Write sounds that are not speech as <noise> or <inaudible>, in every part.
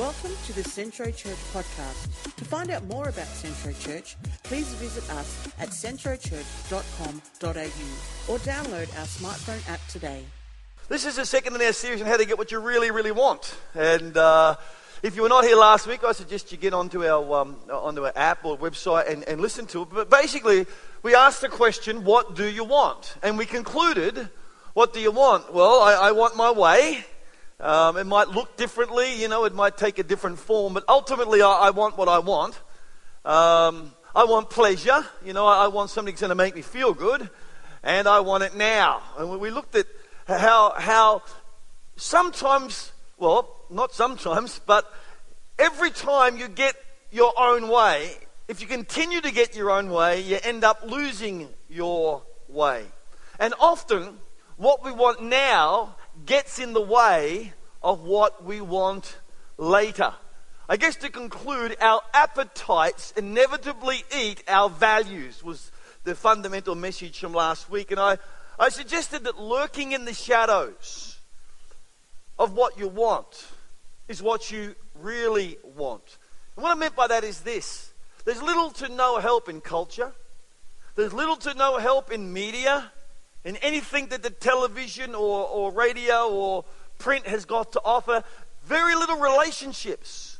Welcome to the Centro Church podcast. To find out more about Centro Church, please visit us at centrochurch.com.au or download our smartphone app today. This is the second in our series on how to get what you really, really want. And uh, if you were not here last week, I suggest you get onto our, um, onto our app or website and, and listen to it. But basically, we asked the question, What do you want? And we concluded, What do you want? Well, I, I want my way. Um, it might look differently, you know, it might take a different form, but ultimately, I, I want what I want. Um, I want pleasure, you know, I, I want something that's going to make me feel good, and I want it now. And we looked at how, how sometimes, well, not sometimes, but every time you get your own way, if you continue to get your own way, you end up losing your way. And often, what we want now gets in the way of what we want later. I guess to conclude, our appetites inevitably eat our values, was the fundamental message from last week. And I, I suggested that lurking in the shadows of what you want is what you really want. And what I meant by that is this there's little to no help in culture, there's little to no help in media in anything that the television or, or radio or print has got to offer, very little relationships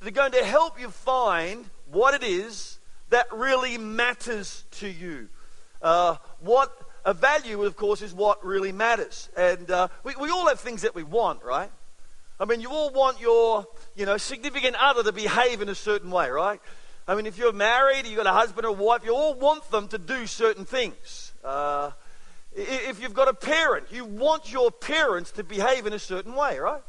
that are going to help you find what it is that really matters to you. Uh, what a value, of course, is what really matters. And uh, we, we all have things that we want, right? I mean, you all want your, you know, significant other to behave in a certain way, right? I mean, if you're married, you've got a husband or wife, you all want them to do certain things. Uh, if you've got a parent, you want your parents to behave in a certain way, right?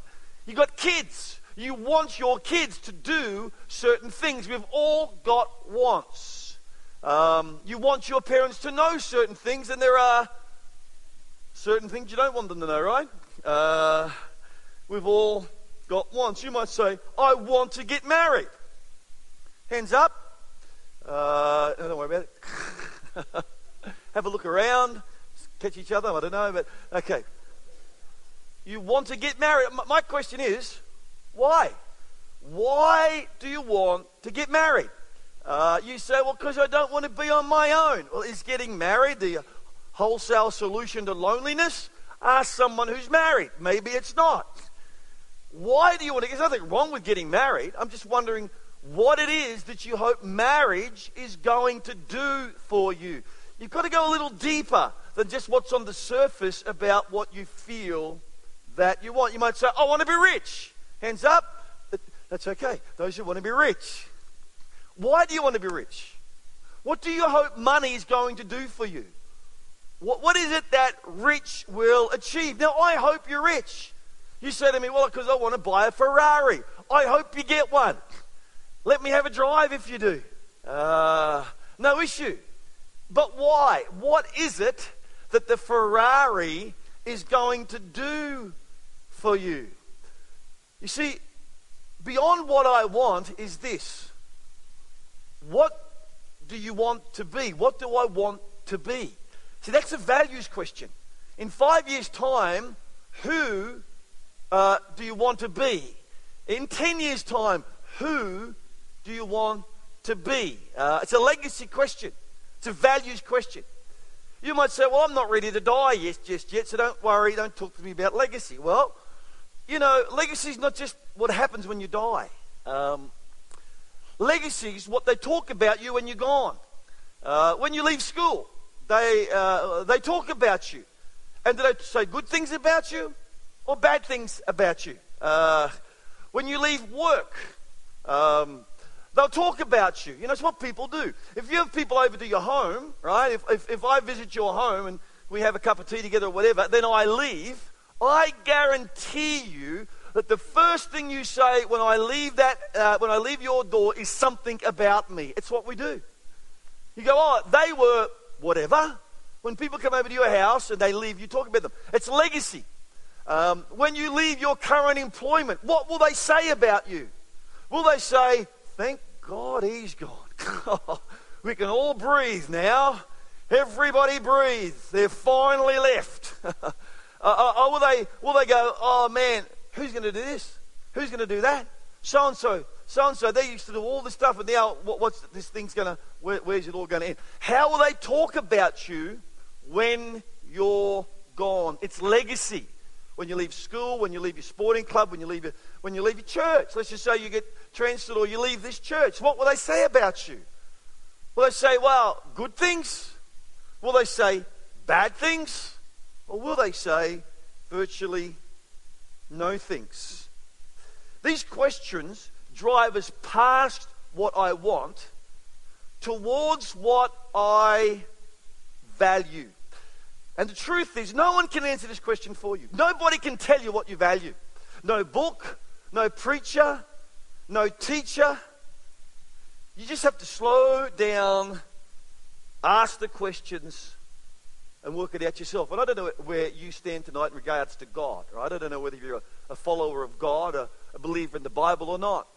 You've got kids. You want your kids to do certain things. We've all got wants. Um, you want your parents to know certain things, and there are certain things you don't want them to know, right? Uh, we've all got wants. You might say, I want to get married. Hands up. Uh, don't worry about it. <laughs> Have a look around catch each other? I don't know, but okay. You want to get married. My question is, why? Why do you want to get married? Uh, you say, well, because I don't want to be on my own. Well, is getting married the wholesale solution to loneliness? Ask someone who's married. Maybe it's not. Why do you want to? There's nothing wrong with getting married. I'm just wondering what it is that you hope marriage is going to do for you. You've got to go a little deeper than just what's on the surface about what you feel that you want. You might say, I want to be rich. Hands up. That's okay. Those who want to be rich. Why do you want to be rich? What do you hope money is going to do for you? What, what is it that rich will achieve? Now, I hope you're rich. You say to me, well, because I want to buy a Ferrari. I hope you get one. Let me have a drive if you do. Uh, no issue. But why? What is it that the Ferrari is going to do for you. You see, beyond what I want is this. What do you want to be? What do I want to be? See, that's a values question. In five years' time, who uh, do you want to be? In ten years' time, who do you want to be? Uh, it's a legacy question, it's a values question. You might say, Well, I'm not ready to die yes, just yet, so don't worry, don't talk to me about legacy. Well, you know, legacy is not just what happens when you die. Um, legacy is what they talk about you when you're gone. Uh, when you leave school, they, uh, they talk about you. And do they say good things about you or bad things about you? Uh, when you leave work, um, They'll talk about you. You know, it's what people do. If you have people over to your home, right? If, if, if I visit your home and we have a cup of tea together or whatever, then I leave, I guarantee you that the first thing you say when I leave that, uh, when I leave your door is something about me. It's what we do. You go, oh, they were whatever. When people come over to your house and they leave, you talk about them. It's legacy. Um, when you leave your current employment, what will they say about you? Will they say, Thank God he's gone. <laughs> we can all breathe now. Everybody breathes. They're finally left. <laughs> uh, uh, will, they, will they go, oh man, who's going to do this? Who's going to do that? so and so, so and so, they used to do all this stuff, and now what, what's this thing's going to, where, where's it all going to end? How will they talk about you when you're gone? It's legacy. When you leave school, when you leave your sporting club, when you leave your, when you leave your church. Let's just say you get transferred or you leave this church. What will they say about you? Will they say, well, good things? Will they say bad things? Or will they say virtually no things? These questions drive us past what I want towards what I value. And the truth is, no one can answer this question for you. Nobody can tell you what you value. No book, no preacher, no teacher. You just have to slow down, ask the questions, and work it out yourself. And I don't know where you stand tonight in regards to God. Right? I don't know whether you're a, follower of God, a, a, believer in the Bible or not.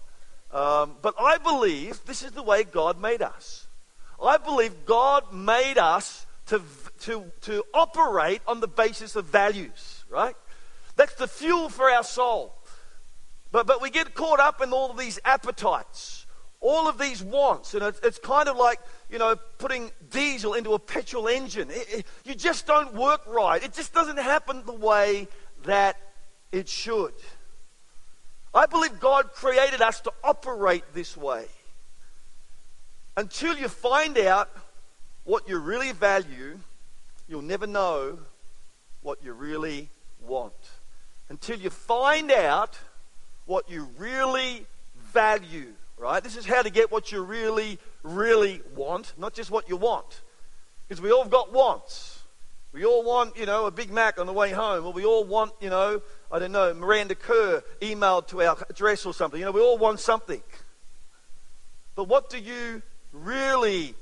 Um, but I believe this is the way God made us. I believe God made us to, to, to operate on the basis of values, right? That's the fuel for our soul. But, but we get caught up in all of these appetites, all of these wants, and it's, it's kind of like, you know, putting diesel into a petrol engine. It, it, you just don't work right. It just doesn't happen the way that it should. I believe God created us to operate this way. Until you find out what you really value, you'll never know what you really want. Until you find out what you really value, right? This is how to get what you really, really want, not just what you want. Because we all got wants. We all want, you know, a Big Mac on the way home, or we all want, you know, I don't know, Miranda Kerr emailed to our address or something. You know, we all want something. But what do you really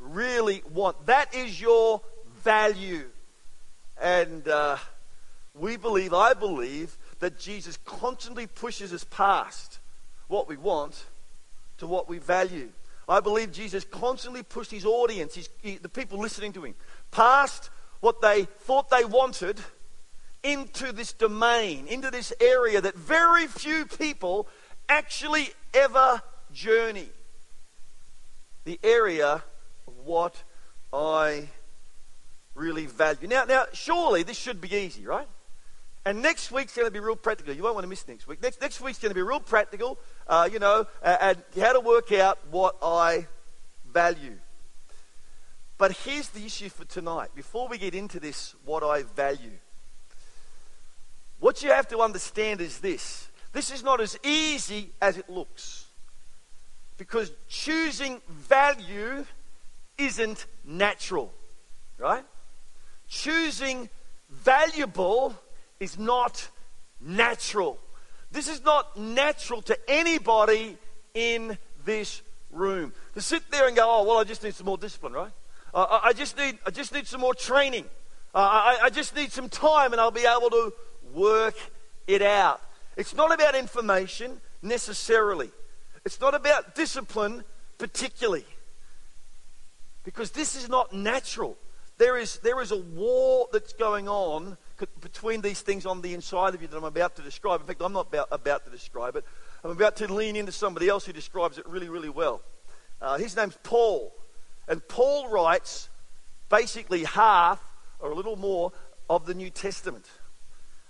really want. That is your value. And uh, we believe, I believe, that Jesus constantly pushes us past what we want to what we value. I believe Jesus constantly pushed his audience, his, he, the people listening to him, past what they thought they wanted into this domain, into this area that very few people actually ever journey. The area what I really value. Now, now, surely this should be easy, right? And next week's going to be real practical. You won't want to miss next week. Next, next week's going to be real practical, uh, you know, and how to work out what I value. But here's the issue for tonight. Before we get into this, what I value, what you have to understand is this this is not as easy as it looks. Because choosing value isn't natural, right? Choosing valuable is not natural. This is not natural to anybody in this room. To sit there and go, oh, well, I just need some more discipline, right? I, just need, I just need some more training. I, I just need some time and I'll be able to work it out. It's not about information necessarily. It's not about discipline particularly because this is not natural. There is, there is a war that's going on between these things on the inside of you that I'm about to describe. In fact, I'm not about, about to describe it. I'm about to lean into somebody else who describes it really, really well. Uh, his name's Paul. And Paul writes basically half or a little more of the New Testament.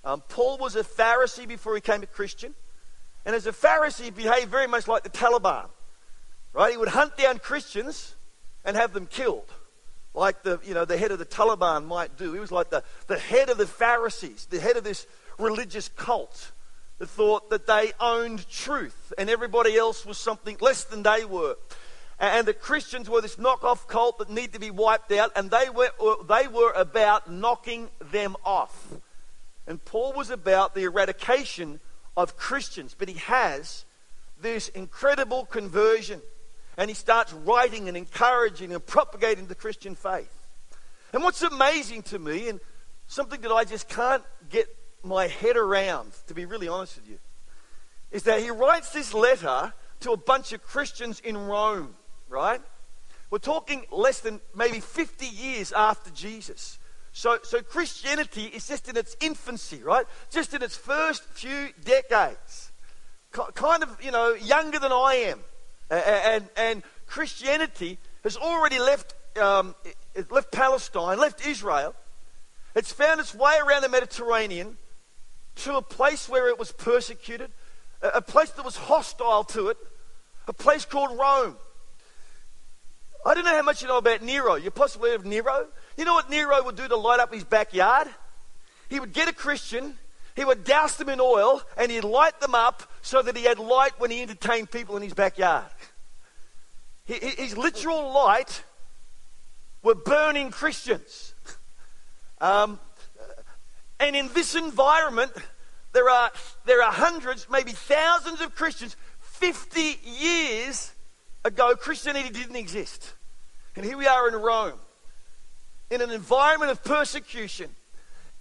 Um, Paul was a Pharisee before he became a Christian. And as a Pharisee, he behaved very much like the Taliban. Right? He would hunt down Christians and have them killed, like the, you know, the head of the Taliban might do. He was like the, the head of the Pharisees, the head of this religious cult that thought that they owned truth and everybody else was something less than they were. And the Christians were this knockoff cult that needed to be wiped out, and they were, uh, they were about knocking them off. And Paul was about the eradication of Christians, but he has this incredible conversion and he starts writing and encouraging and propagating the Christian faith. And what's amazing to me, and something that I just can't get my head around, to be really honest with you, is that he writes this letter to a bunch of Christians in Rome, right? We're talking less than maybe 50 years after Jesus. So, so Christianity is just in its infancy, right? Just in its first few decades. kind of, you know, younger than I am. And, and Christianity has already left, um, left Palestine, left Israel. It's found its way around the Mediterranean to a place where it was persecuted, a place that was hostile to it, a place called Rome. I don't know how much you know about Nero. You possibly heard of Nero? You know what Nero would do to light up his backyard? He would get a Christian, he would douse them in oil, and he'd light them up so that he had light when he entertained people in his backyard. His literal light were burning Christians. Um, and in this environment, there are, there are hundreds, maybe thousands of Christians. 50 years ago, Christianity didn't exist. And here we are in Rome, in an environment of persecution,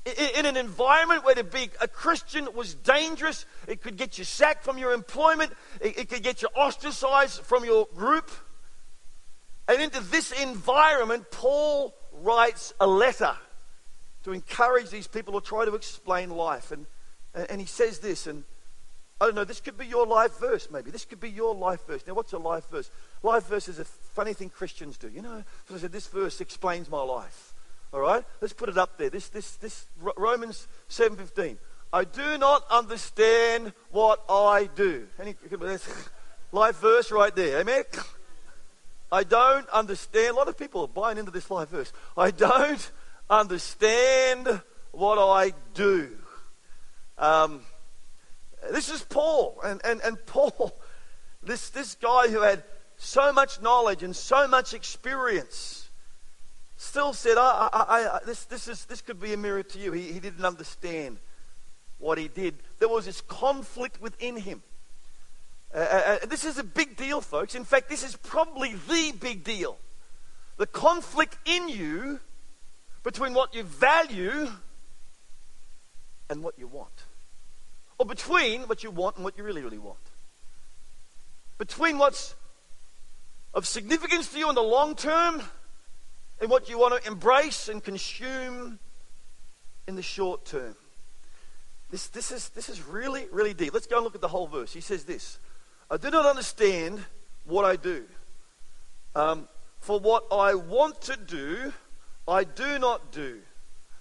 in an environment where to be a Christian was dangerous. It could get you sacked from your employment, it, could get you ostracized from your group. And into this environment, Paul writes a letter to encourage these people to try to explain life. And, and he says this, and I don't know, this could be your life verse, maybe. This could be your life verse. Now, what's a life verse? Life verse is a funny thing Christians do. You know, so I said, this verse explains my life. All right? Let's put it up there. This, this, this Romans 7.15. I do not understand what I do. Any, <laughs> life verse right there. Amen? <laughs> I don't understand. A lot of people are buying into this life verse. I don't <laughs> understand what I do. Um, this is Paul. And, and, and Paul, this, this guy who had so much knowledge and so much experience, still said, I, I, I, this, this, is, this could be a mirror to you. He, he didn't understand what he did. There was this conflict within him. Uh, uh, uh, this is a big deal, folks. In fact, this is probably the big deal. The conflict in you between what you value and what you want or between what you want and what you really, really want. Between what's of significance to you in the long term and what you want to embrace and consume in the short term. This, this, is, this is really, really deep. Let's go and look at the whole verse. He says this I do not understand what I do. Um, for what I want to do, I do not do.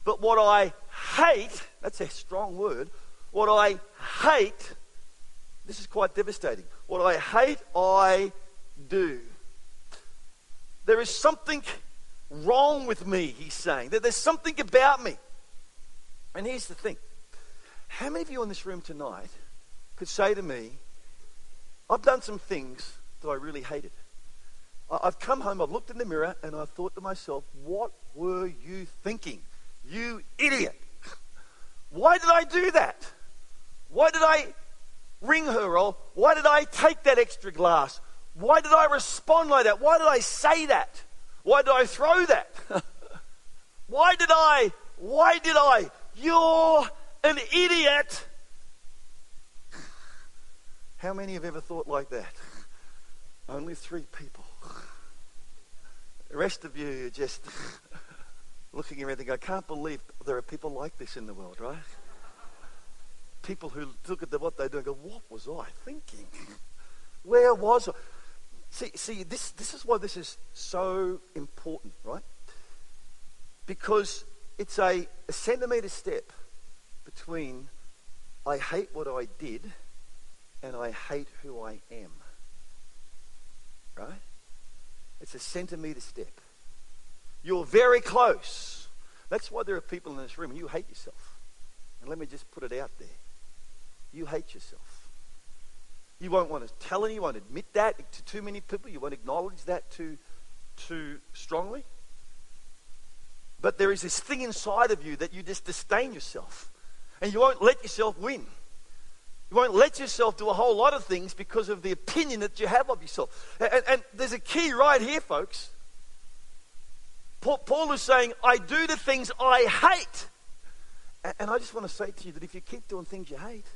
But what I hate, that's a strong word, what I hate, this is quite devastating. What I hate, I do. There is something wrong with me, he's saying. That there's something about me. And here's the thing how many of you in this room tonight could say to me, I've done some things that I really hated? I've come home, I've looked in the mirror, and I thought to myself, what were you thinking? You idiot. Why did I do that? Why did I ring her? Or why did I take that extra glass? Why did I respond like that? Why did I say that? Why did I throw that? <laughs> why did I? Why did I? You're an idiot. How many have ever thought like that? Only three people. The rest of you are just <laughs> looking around and I can't believe there are people like this in the world, right? people who look at the, what they do and go, What was I thinking? Where was I? See, see this, this is why this is so important, right? Because it's a, a centimeter step between I hate what I did and I hate who I am. Right? It's a centimeter step. You're very close. That's why there are people in this room you hate yourself. And let me just put it out there you hate yourself. You won't want to tell anyone, you won't admit that to too many people, you won't acknowledge that too, too strongly. But there is this thing inside of you that you just disdain yourself. And you won't let yourself win. You won't let yourself do a whole lot of things because of the opinion that you have of yourself. And, and there's a key right here, folks. Paul, Paul is saying, I do the things I hate. And, and I just want to say to you that if you keep doing things you hate,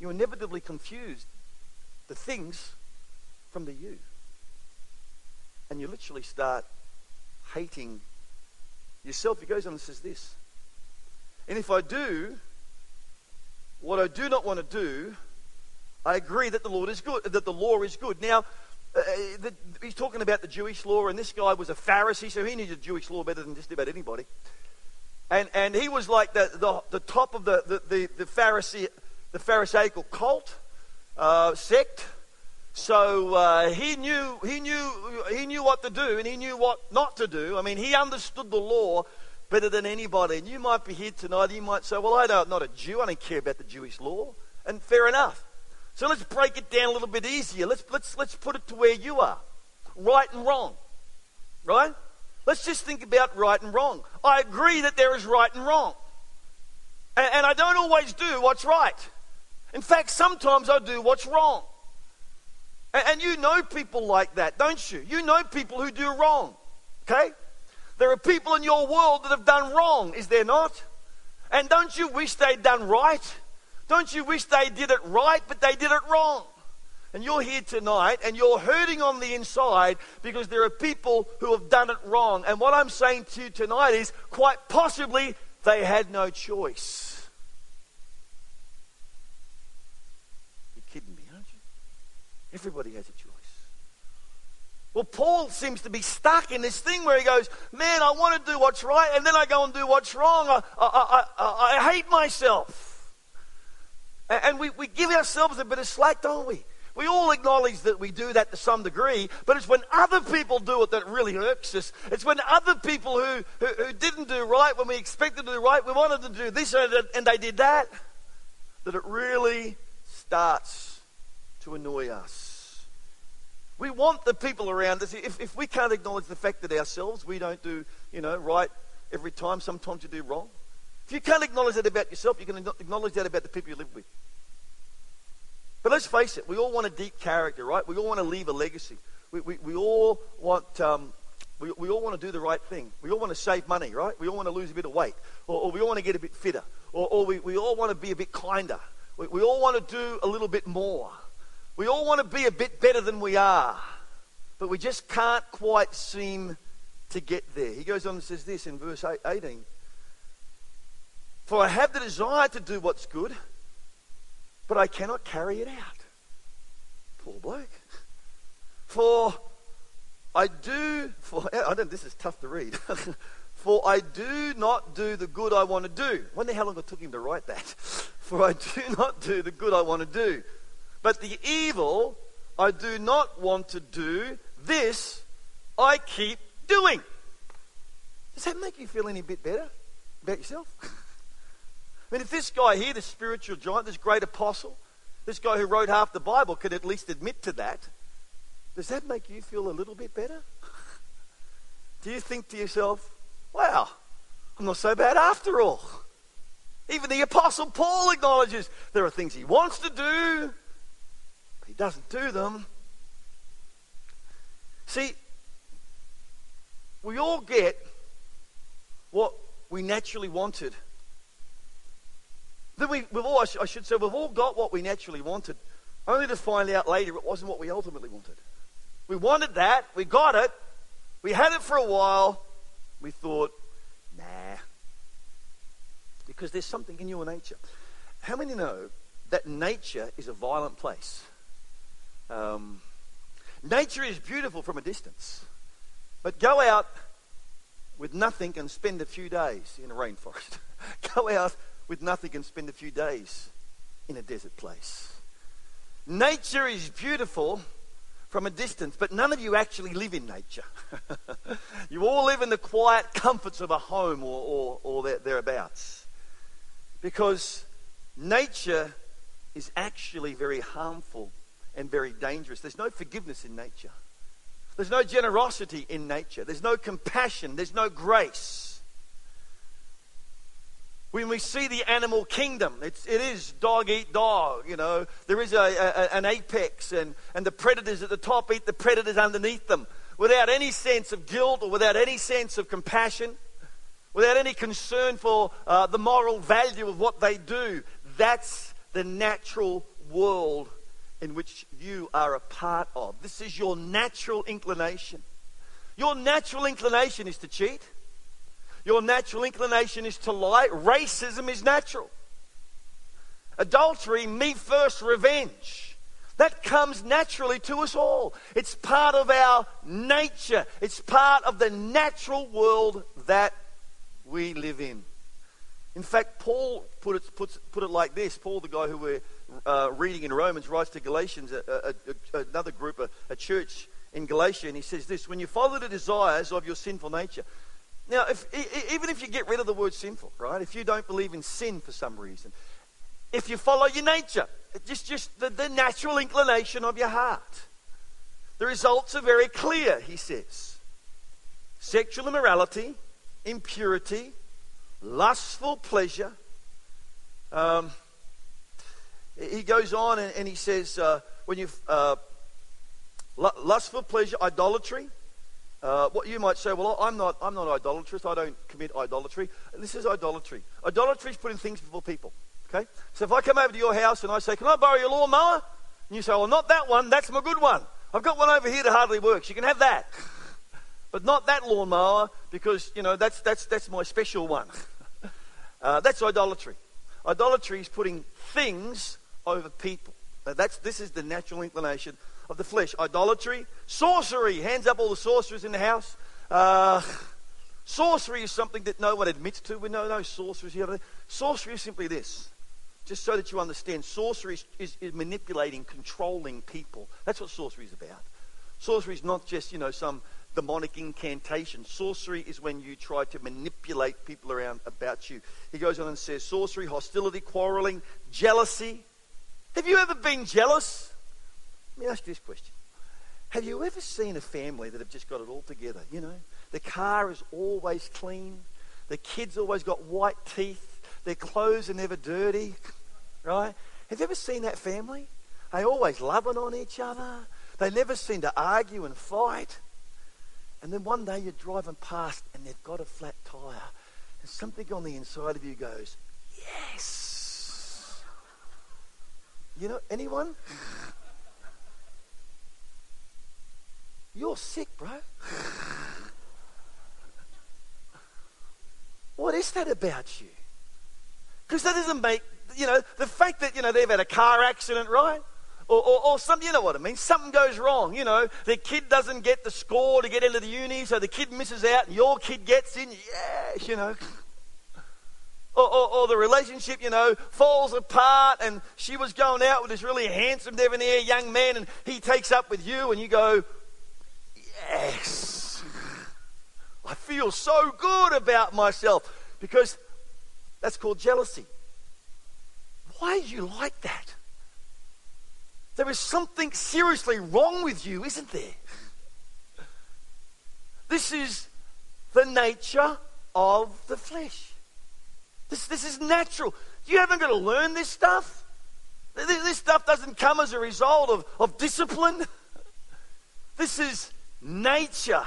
you're inevitably confuse the things from the you. And you literally start hating yourself. He goes on and says this. And if I do what I do not want to do, I agree that the Lord is good, that the law is good. Now, uh, the, he's talking about the Jewish law, and this guy was a Pharisee, so he knew the Jewish law better than just about anybody. And, and he was like the, the, the top of the, the, the, the, Pharisee, the Pharisaical cult, uh, sect. So uh, he, knew, he, knew, he knew what to do and he knew what not to do. I mean, he understood the law better than anybody. And you might be here tonight, you might say, Well, I don't, I'm not a Jew, I don't care about the Jewish law. And fair enough. So let's break it down a little bit easier. Let's, let's, let's put it to where you are right and wrong. Right? Let's just think about right and wrong. I agree that there is right and wrong. And, and I don't always do what's right. In fact, sometimes I do what's wrong. And, you know people like that, don't you? You know people who do wrong. Okay? There are people in your world that have done wrong, is there not? And don't you wish they'd done right? Don't you wish they did it right, but they did it wrong? And you're here tonight and you're hurting on the inside because there are people who have done it wrong. And what I'm saying to you tonight is quite possibly they had no choice. You're kidding me, aren't you? Everybody has a choice. Well, Paul seems to be stuck in this thing where he goes, Man, I want to do what's right, and then I go and do what's wrong. I, I, I, I hate myself. And we, we give ourselves a bit of slack, don't we? We all acknowledge that we do that to some degree, but it's when other people do it that really irks us. It's when other people who, who, who didn't do right, when we expected to do right, we wanted to do this and they did that, that it really starts to annoy us. We want the people around us. If, if we can't acknowledge the fact that ourselves, we don't do, you know, right every time, sometimes you do wrong. If you can't acknowledge that about yourself, you can acknowledge that about the people you live with. But let's face it, we all want a deep character, right? We all want to leave a legacy. We, we, we all want um, we, we all want to do the right thing. We all want to save money, right? We all want to lose a bit of weight. Or, or we all want to get a bit fitter. Or, or we, we all want to be a bit kinder. We, we all want to do a little bit more. We all want to be a bit better than we are, but we just can't quite seem to get there. He goes on and says this in verse 18 For I have the desire to do what's good, but I cannot carry it out. Poor bloke. For I do, for <laughs> I don't, this is tough to read. <laughs> for I do not do the good I want to do. I wonder how long it took him to write that. <laughs> For I do not do the good I want to do but the evil I do not want to do, this I keep doing. Does that make you feel any bit better about yourself? <laughs> I mean, if this guy here, this spiritual giant, this great apostle, this guy who wrote half the Bible could at least admit to that, does that make you feel a little bit better? <laughs> Do you think to yourself, wow, I'm not so bad after all? Even the Apostle Paul acknowledges there are things he wants to do, doesn't do them. See, we all get what we naturally wanted. Then we, have all, I should say, we've all got what we naturally wanted, only to find out later it wasn't what we ultimately wanted. We wanted that, we got it, we had it for a while, we thought, nah. Because there's something in your nature. How many know that nature is a violent place? Um, nature is beautiful from a distance, but go out with nothing and spend a few days in a rainforest. <laughs> go out with nothing and spend a few days in a desert place. Nature is beautiful from a distance, but none of you actually live in nature. <laughs> you all live in the quiet comforts of a home or, or, or thereabouts. Because nature is actually very harmful and very dangerous. There's no forgiveness in nature. There's no generosity in nature. There's no compassion. There's no grace. When we see the animal kingdom, it's, it is dog eat dog. You know, there is a, a, an apex, and, and the predators at the top eat the predators underneath them without any sense of guilt or without any sense of compassion, without any concern for uh, the moral value of what they do. That's the natural world in which you are a part of. This is your natural inclination. Your natural inclination is to cheat. Your natural inclination is to lie. Racism is natural. Adultery, me first revenge. That comes naturally to us all. It's part of our nature, it's part of the natural world that we live in. In fact, Paul put it, puts, put it like this Paul, the guy who we're uh, reading in Romans, writes to Galatians, a, a, a, another group, a, church in Galatia, and he says this When you follow the desires of your sinful nature, now, if, even if you get rid of the word sinful, right? If you don't believe in sin for some reason, if you follow your nature, just, just the, the natural inclination of your heart, the results are very clear, he says. Sexual immorality, impurity, lustful pleasure. Um, he goes on and, and he says, uh, when you uh, for pleasure, idolatry. Uh, what you might say, well, I'm not, I'm not idolatrous. I don't commit idolatry. This is idolatry. Idolatry is putting things before people. Okay? So if I come over to your house and I say, Can I borrow your lawnmower? And you say, Well, not that one. That's my good one. I've got one over here that hardly works. You can have that. <laughs> But not that lawnmower because, you know, that's, that's, that's my special one. <laughs> uh, that's idolatry. Idolatry is putting things over people. That's, this is the natural inclination of the flesh. Idolatry, sorcery. Hands up all the sorcerers in the house. Uh, sorcery is something that no one admits to. We know no sorcerers here. Sorcery is simply this just so that you understand, sorcery is, is, is, manipulating, controlling people. That's what sorcery is about. Sorcery is not just, you know, some demonic incantation. Sorcery is when you try to manipulate people around about you. He goes on and says sorcery, hostility, quarreling, jealousy. Have you ever been jealous? Let me ask you this question. Have you ever seen a family that have just got it all together? You know, the car is always clean, the kids always got white teeth, their clothes are never dirty, right? Have you ever seen that family? They always loving on each other. They never seem to argue and fight. And then one day you're driving past and they've got a flat tire. And something on the inside of you goes, yes. You know, anyone? You're sick, bro. What is that about you? Because that doesn't make, you know, the fact that, you know, they've had a car accident, right? Or, or, or some, you know what I mean? Something goes wrong. You know, The kid doesn't get the score to get into the uni, so the kid misses out and your kid gets in. Yeah, you know. Or, or, or, the relationship, you know, falls apart and she was going out with this really handsome, debonair young man and he takes up with you and you go, yes, I feel so good about myself because that's called jealousy. Why are you like that? There is something seriously wrong with you, isn't there? This is the nature of the flesh. This, this is natural. You haven't got to learn this stuff. This, this stuff doesn't come as a result of, of discipline. This is nature.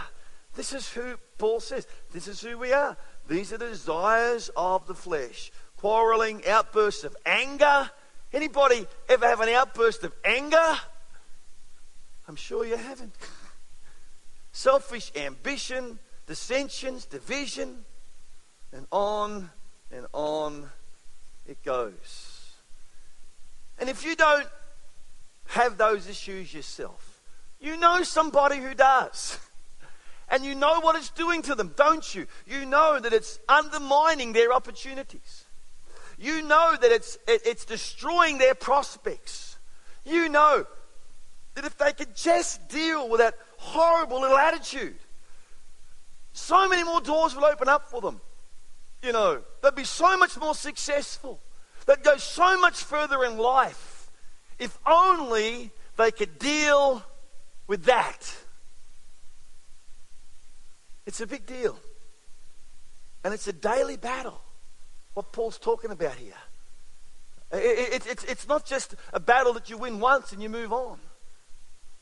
This is who Paul says. This is who we are. These are the desires of the flesh. Quarreling, outbursts of anger. Anybody ever have an outburst of anger? I'm sure you haven't. Selfish ambition, dissensions, division, and on and on it goes. And if you don't have those issues yourself, you know somebody who does. <laughs> And you know what it's doing to them, don't you? You know that it's undermining their opportunities. You know that it's, it, it's destroying their prospects. You know that if they could just deal with that horrible little attitude, so many more doors will open up for them. You know, they'd be so much more successful. They'd go so much further in life if only they could deal with that. It's a big deal. And it's a daily battle, what Paul's talking about here. It, it, it's, it's not just a battle that you win once and you move on.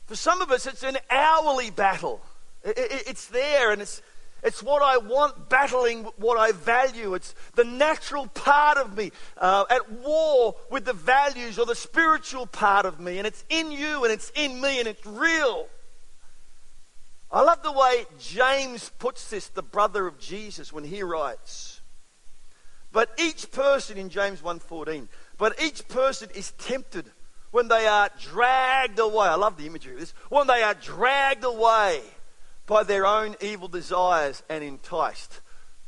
For some of us, it's an hourly battle. It, it's there and it's, it's what I want battling what I value. It's the natural part of me uh, at war with the values or the spiritual part of me. And it's in you and it's in me and it's real. I love the way James puts this, the brother of Jesus, when he writes. But each person in James 1:14, but each person is tempted when they are dragged away. I love the imagery of this. When they are dragged away by their own evil desires and enticed.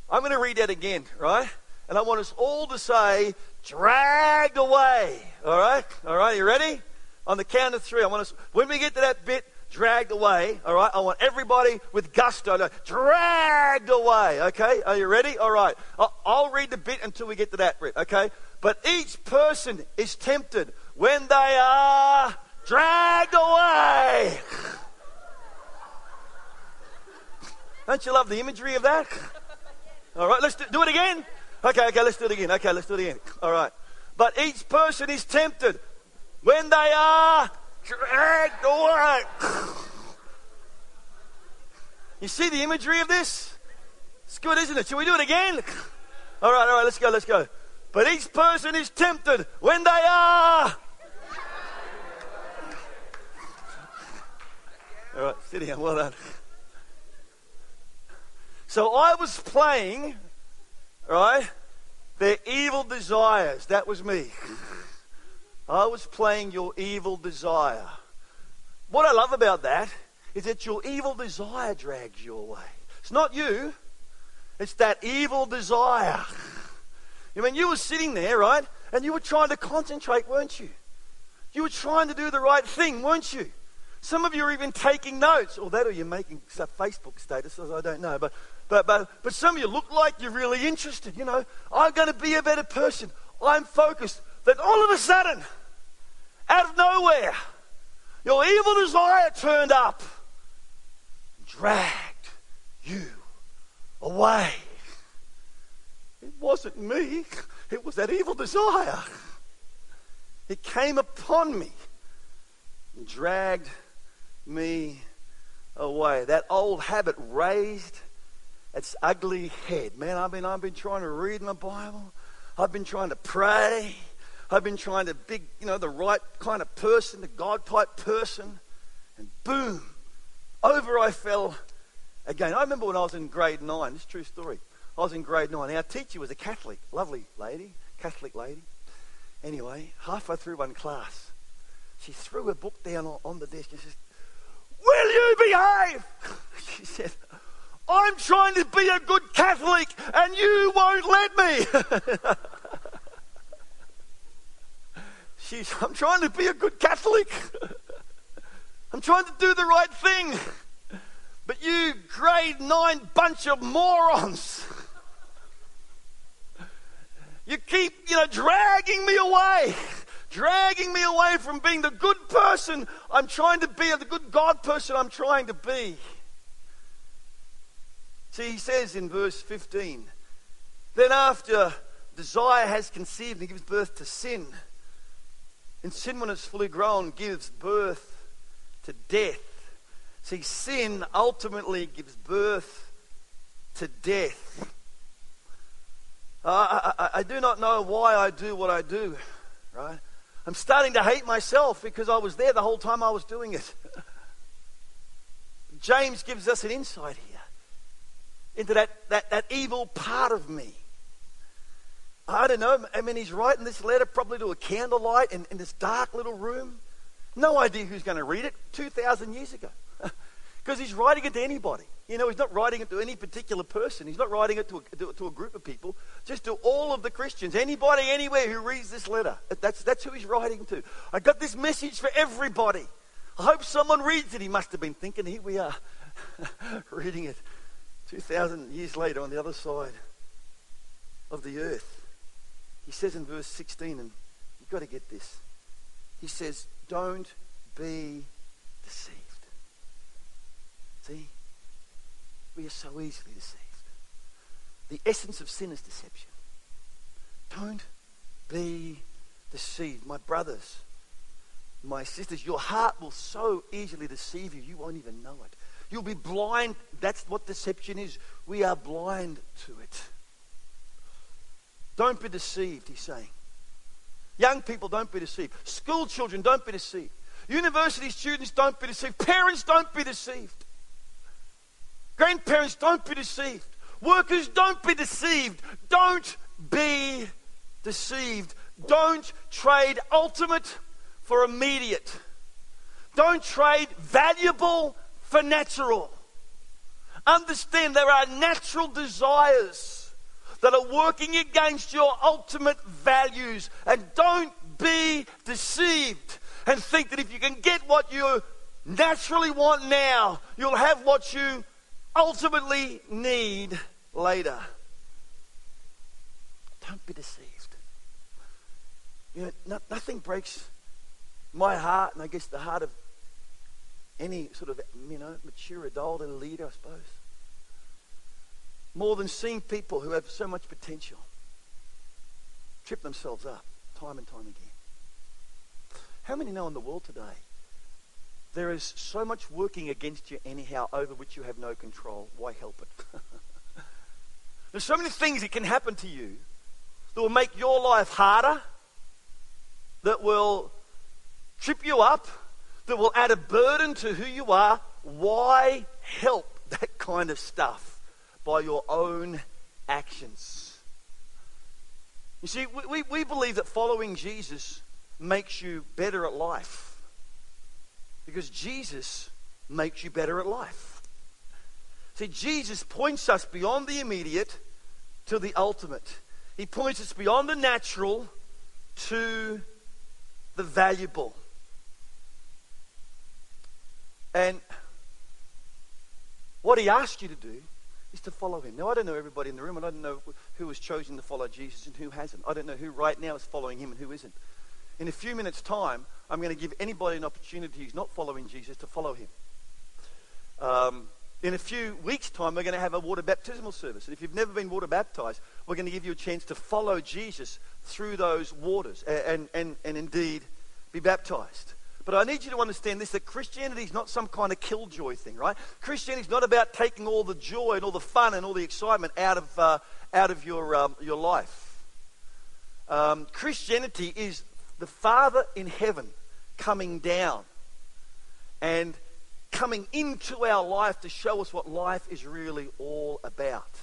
I'm going to read that again, right? And I want us all to say, dragged away. All right? All right, you ready? On the count of three, I want us, when we get to that bit, dragged away, all right? I want everybody with gusto to dragged away, okay? Are you ready? All right. I'll, I'll read the bit until we get to that bit, okay? But each person is tempted when they are dragged away. <laughs> Don't you love the imagery of that? <laughs> All right, let's do, do, it again. Okay, okay, let's do it again. Okay, let's do it again. All right. But each person is tempted when they are dragged away. <laughs> You see the imagery of this? It's good, isn't it? Should we do it again? <laughs> All right, all right, let's go, let's go. But each person is tempted when they are. All right, sit down. Well done. So I was playing, right, their evil desires. That was me. I was playing your evil desire. What I love about that is that your evil desire drags you away. It's not you, it's that evil desire. I mean, you were sitting there, right? And you were trying to concentrate, weren't you? You were trying to do the right thing, weren't you? Some of you are even taking notes, or that, or you're making stuff Facebook statuses. I don't know, but but but but some of you look like you're really interested. You know, I'm going to be a better person. I'm focused. Then all of a sudden, out of nowhere, your evil desire turned up, dragged you away. It wasn't me, it was that evil desire. It came upon me and dragged me away. That old habit raised its ugly head. Man, I've been, I've been trying to read my Bible. I've been trying to pray. I've been trying to be, you know, the right kind of person, the God type person. And boom, over I fell again. I remember when I was in grade nine, is true story. I was in grade nine. Our teacher was a Catholic, lovely lady, Catholic lady. Anyway, halfway through one class, she threw her book down on the desk and says, Will you behave? <laughs> She said, I'm trying to be a good Catholic and you won't let me. <laughs> She's, I'm trying to be a good Catholic. <laughs> I'm trying to do the right thing. But you grade nine bunch of morons. <laughs> You keep, you know, dragging me away, dragging me away from being the good person I'm trying to be, the good God person I'm trying to be. See, he says in verse 15, then after desire has conceived and gives birth to sin, and sin, when it's fully grown, gives birth to death. See, sin ultimately gives birth to death. Uh, I, I, do not know why I do what I do, right? I'm starting to hate myself because I was there the whole time I was doing it. <laughs> James gives us an insight here into that, that, that evil part of me. I don't know. I mean, he's writing this letter probably to a candlelight in, in this dark little room. No idea who's going to read it 2,000 years ago. <laughs> Because he's writing it to anybody. You know, he's not writing it to any particular person. He's not writing it to a, to, to a group of people, just to all of the Christians. Anybody, anywhere who reads this letter. That's, that's who he's writing to. I got this message for everybody. I hope someone reads it. He must have been thinking, here we are, <laughs> reading it 2,000 years later on the other side of the earth. He says in verse 16, and you've got to get this. He says, Don't be deceived. See? We are so easily deceived. The essence of sin is deception. Don't be deceived. My brothers, my sisters, your heart will so easily deceive you, you won't even know it. You'll be blind. That's what deception is. We are blind to it. Don't be deceived, he's saying. Young people, don't be deceived. School children, don't be deceived. University students, don't be deceived. Parents, don't be deceived. Grandparents, don't be deceived. Workers, don't be deceived. Don't be deceived. Don't trade ultimate for immediate. Don't trade valuable for natural. Understand there are natural desires that are working against your ultimate values. And don't be deceived and think that if you can get what you naturally want now, you'll have what you ultimately need later. Don't be deceived. You know, no, nothing breaks my heart, and I guess the heart of any sort of, you know, mature adult and leader, I suppose. More than seeing people who have so much potential trip themselves up time and time again. How many know in the world today there is so much working against you anyhow over which you have no control? Why help it? <laughs> There's so many things that can happen to you that will make your life harder, that will trip you up, that will add a burden to who you are. Why help that kind of stuff by your own actions? You see, we, we believe that following Jesus makes you better at life because Jesus makes you better at life. See, Jesus points us beyond the immediate to the ultimate. He points us beyond the natural to the valuable. And what he asked you to do is to follow him. Now, I don't know everybody in the room, and I don't know who has chosen to follow Jesus and who hasn't. I don't know who right now is following him and who isn't. In a few minutes' time, I'm going to give anybody an opportunity who's not following Jesus to follow him. Um, in a few weeks' time, we're going to have a water baptismal service. And if you've never been water baptized, we're going to give you a chance to follow Jesus through those waters and, and, and, and indeed be baptized. But I need you to understand this that Christianity is not some kind of killjoy thing, right? Christianity is not about taking all the joy and all the fun and all the excitement out of, uh, out of your, um, your life. Um, Christianity is the Father in heaven coming down and coming into our life to show us what life is really all about.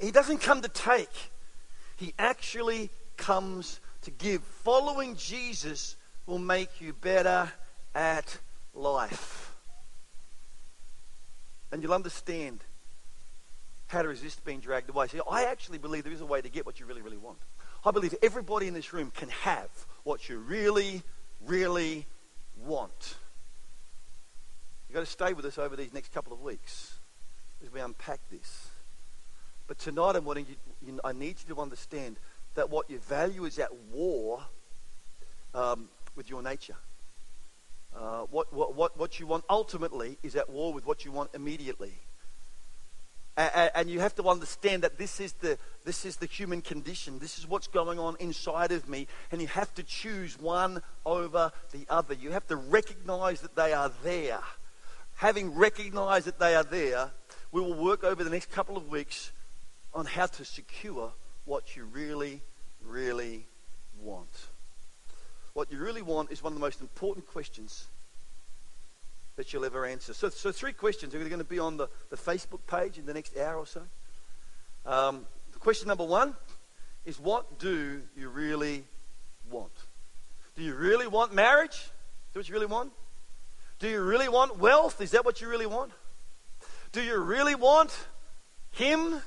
He doesn't come to take, He actually comes to give. Following Jesus will make you better at life. And you'll understand how to resist being dragged away. See, I actually believe there is a way to get what you really, really want. I believe everybody in this room can have what you really, really want. You've got to stay with us over these next couple of weeks as we unpack this. But tonight I'm wanting you, I need you to understand that what you value is at war um, with your nature. Uh, what, what, what, what you want ultimately is at war with what you want immediately. And, and you have to understand that this is, the, this is the human condition. This is what's going on inside of me. And you have to choose one over the other. You have to recognize that they are there. Having recognized that they are there, we will work over the next couple of weeks on how to secure what you really, really want. What you really want is one of the most important questions that you'll ever answer. So, so three questions are going to be on the, the Facebook page in the next hour or so. Um, question number one is what do you really want? Do you really want marriage? Is that what you really want? Do you really want wealth? Is that what you really want? Do you really want him,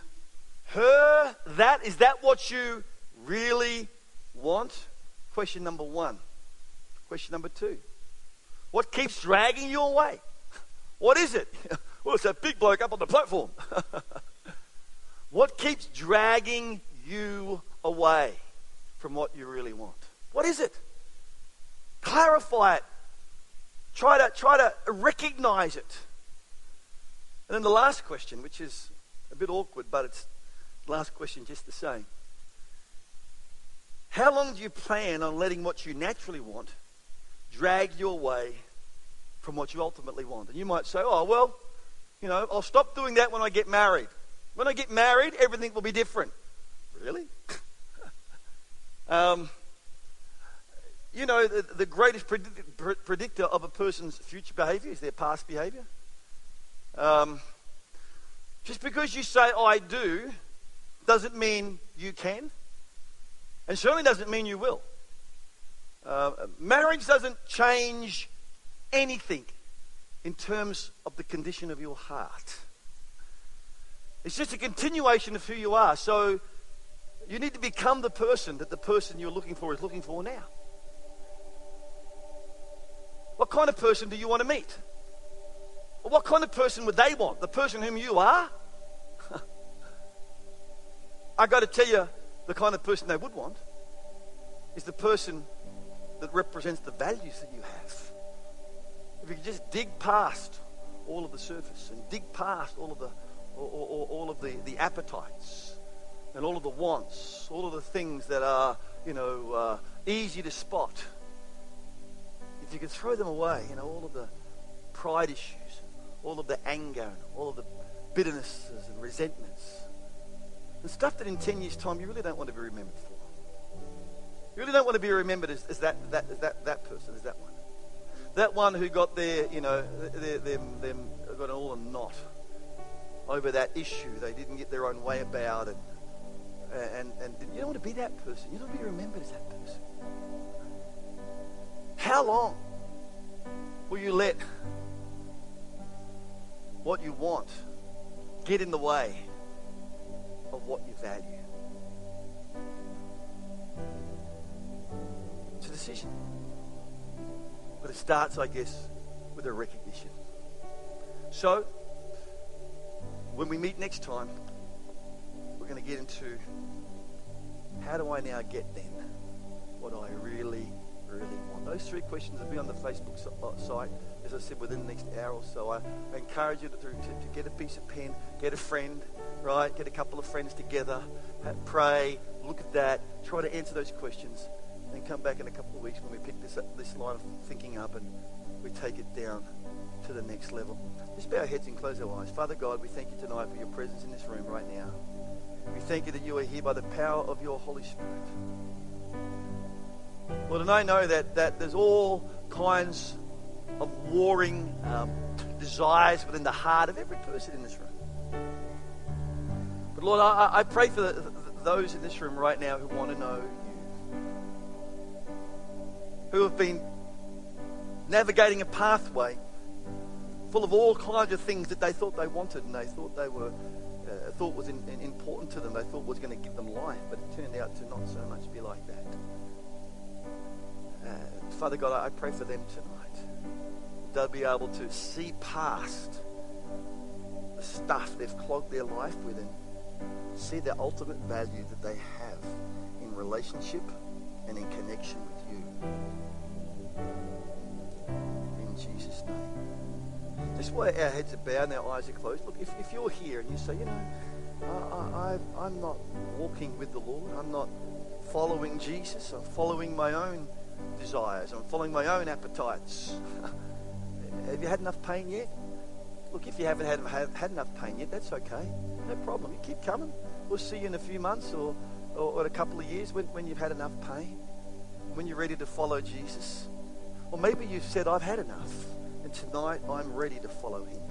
her, that? Is that what you really want? Question number one. Question number two. What keeps dragging you away? What is it? <laughs> well, it's that big bloke up on the platform. <laughs> what keeps dragging you away from what you really want? What is it? Clarify it. Try to, try to recognize it. And then the last question, which is a bit awkward, but it's the last question just the same. How long do you plan on letting what you naturally want drag you away from what you ultimately want. And you might say, oh, well, you know, I'll stop doing that when I get married. When I get married, everything will be different. Really? <laughs> um, you know, the, the greatest predict- predictor of a person's future behavior is their past behavior. Um, just because you say, I do, doesn't mean you can. And certainly doesn't mean you will. Uh, marriage doesn't change anything in terms of the condition of your heart. It's just a continuation of who you are. So you need to become the person that the person you're looking for is looking for now. What kind of person do you want to meet? What kind of person would they want? The person whom you are? <laughs> I got to tell you, the kind of person they would want is the person that represents the values that you have. If you could just dig past all of the surface and dig past all of the all, all of the, the appetites and all of the wants, all of the things that are, you know, uh, easy to spot. If you could throw them away, you know, all of the pride issues, all of the anger, all of the bitternesses and resentments, the stuff that in 10 years' time you really don't want to be remembered for. You really don't want to be remembered as, as that, that, as that, that person, as that one. That one who got their, you know, their, them, them got all a knot over that issue they didn't get their own way about it. And, and, and you don't want to be that person. You don't want to be remembered as that person. How long will you let what you want get in the way of what you value? It's a decision. But it starts, I guess, with a recognition. So, when we meet next time, we're going to get into how do I now get then what I really, really want? Those three questions will be on the Facebook uh, site, as I said, within the next hour or so. I, encourage you to, to, to, get a piece of pen, get a friend, right? Get a couple of friends together, pray, look at that, try to answer those questions, and come back in a couple of weeks when we pick this, this line of thinking up and we take it down to the next level. Just bow our heads and close our eyes. Father God, we thank you tonight for your presence in this room right now. We thank you that you are here by the power of your Holy Spirit. Lord, and I know that, that there's all kinds of warring um, desires within the heart of every person in this room. But Lord, I, I pray for the, those in this room right now who want to know you, who have been navigating a pathway full of all kinds of things that they thought they wanted and they thought they were uh, thought was in, in, important to them. They thought was going to give them life, but it turned out to not so much be like that. Uh, Father God, I pray for them tonight. They'll be able to see past the stuff they've clogged their life with and see the ultimate value that they have in relationship and in connection with you. In Jesus' name. Just while our heads are bowed and our eyes are closed, look, if, if you're here and you say, you know, I, I, I'm not walking with the Lord, I'm not following Jesus, I'm following my own desires, I'm following my own appetites. <laughs> have you had enough pain yet? Look, if you haven't had, had enough pain yet, that's okay. No problem. You keep coming. We'll see you in a few months or, or, or a couple of years when, when you've had enough pain, when you're ready to follow Jesus. Or maybe you've said, I've had enough and tonight I'm ready to follow him.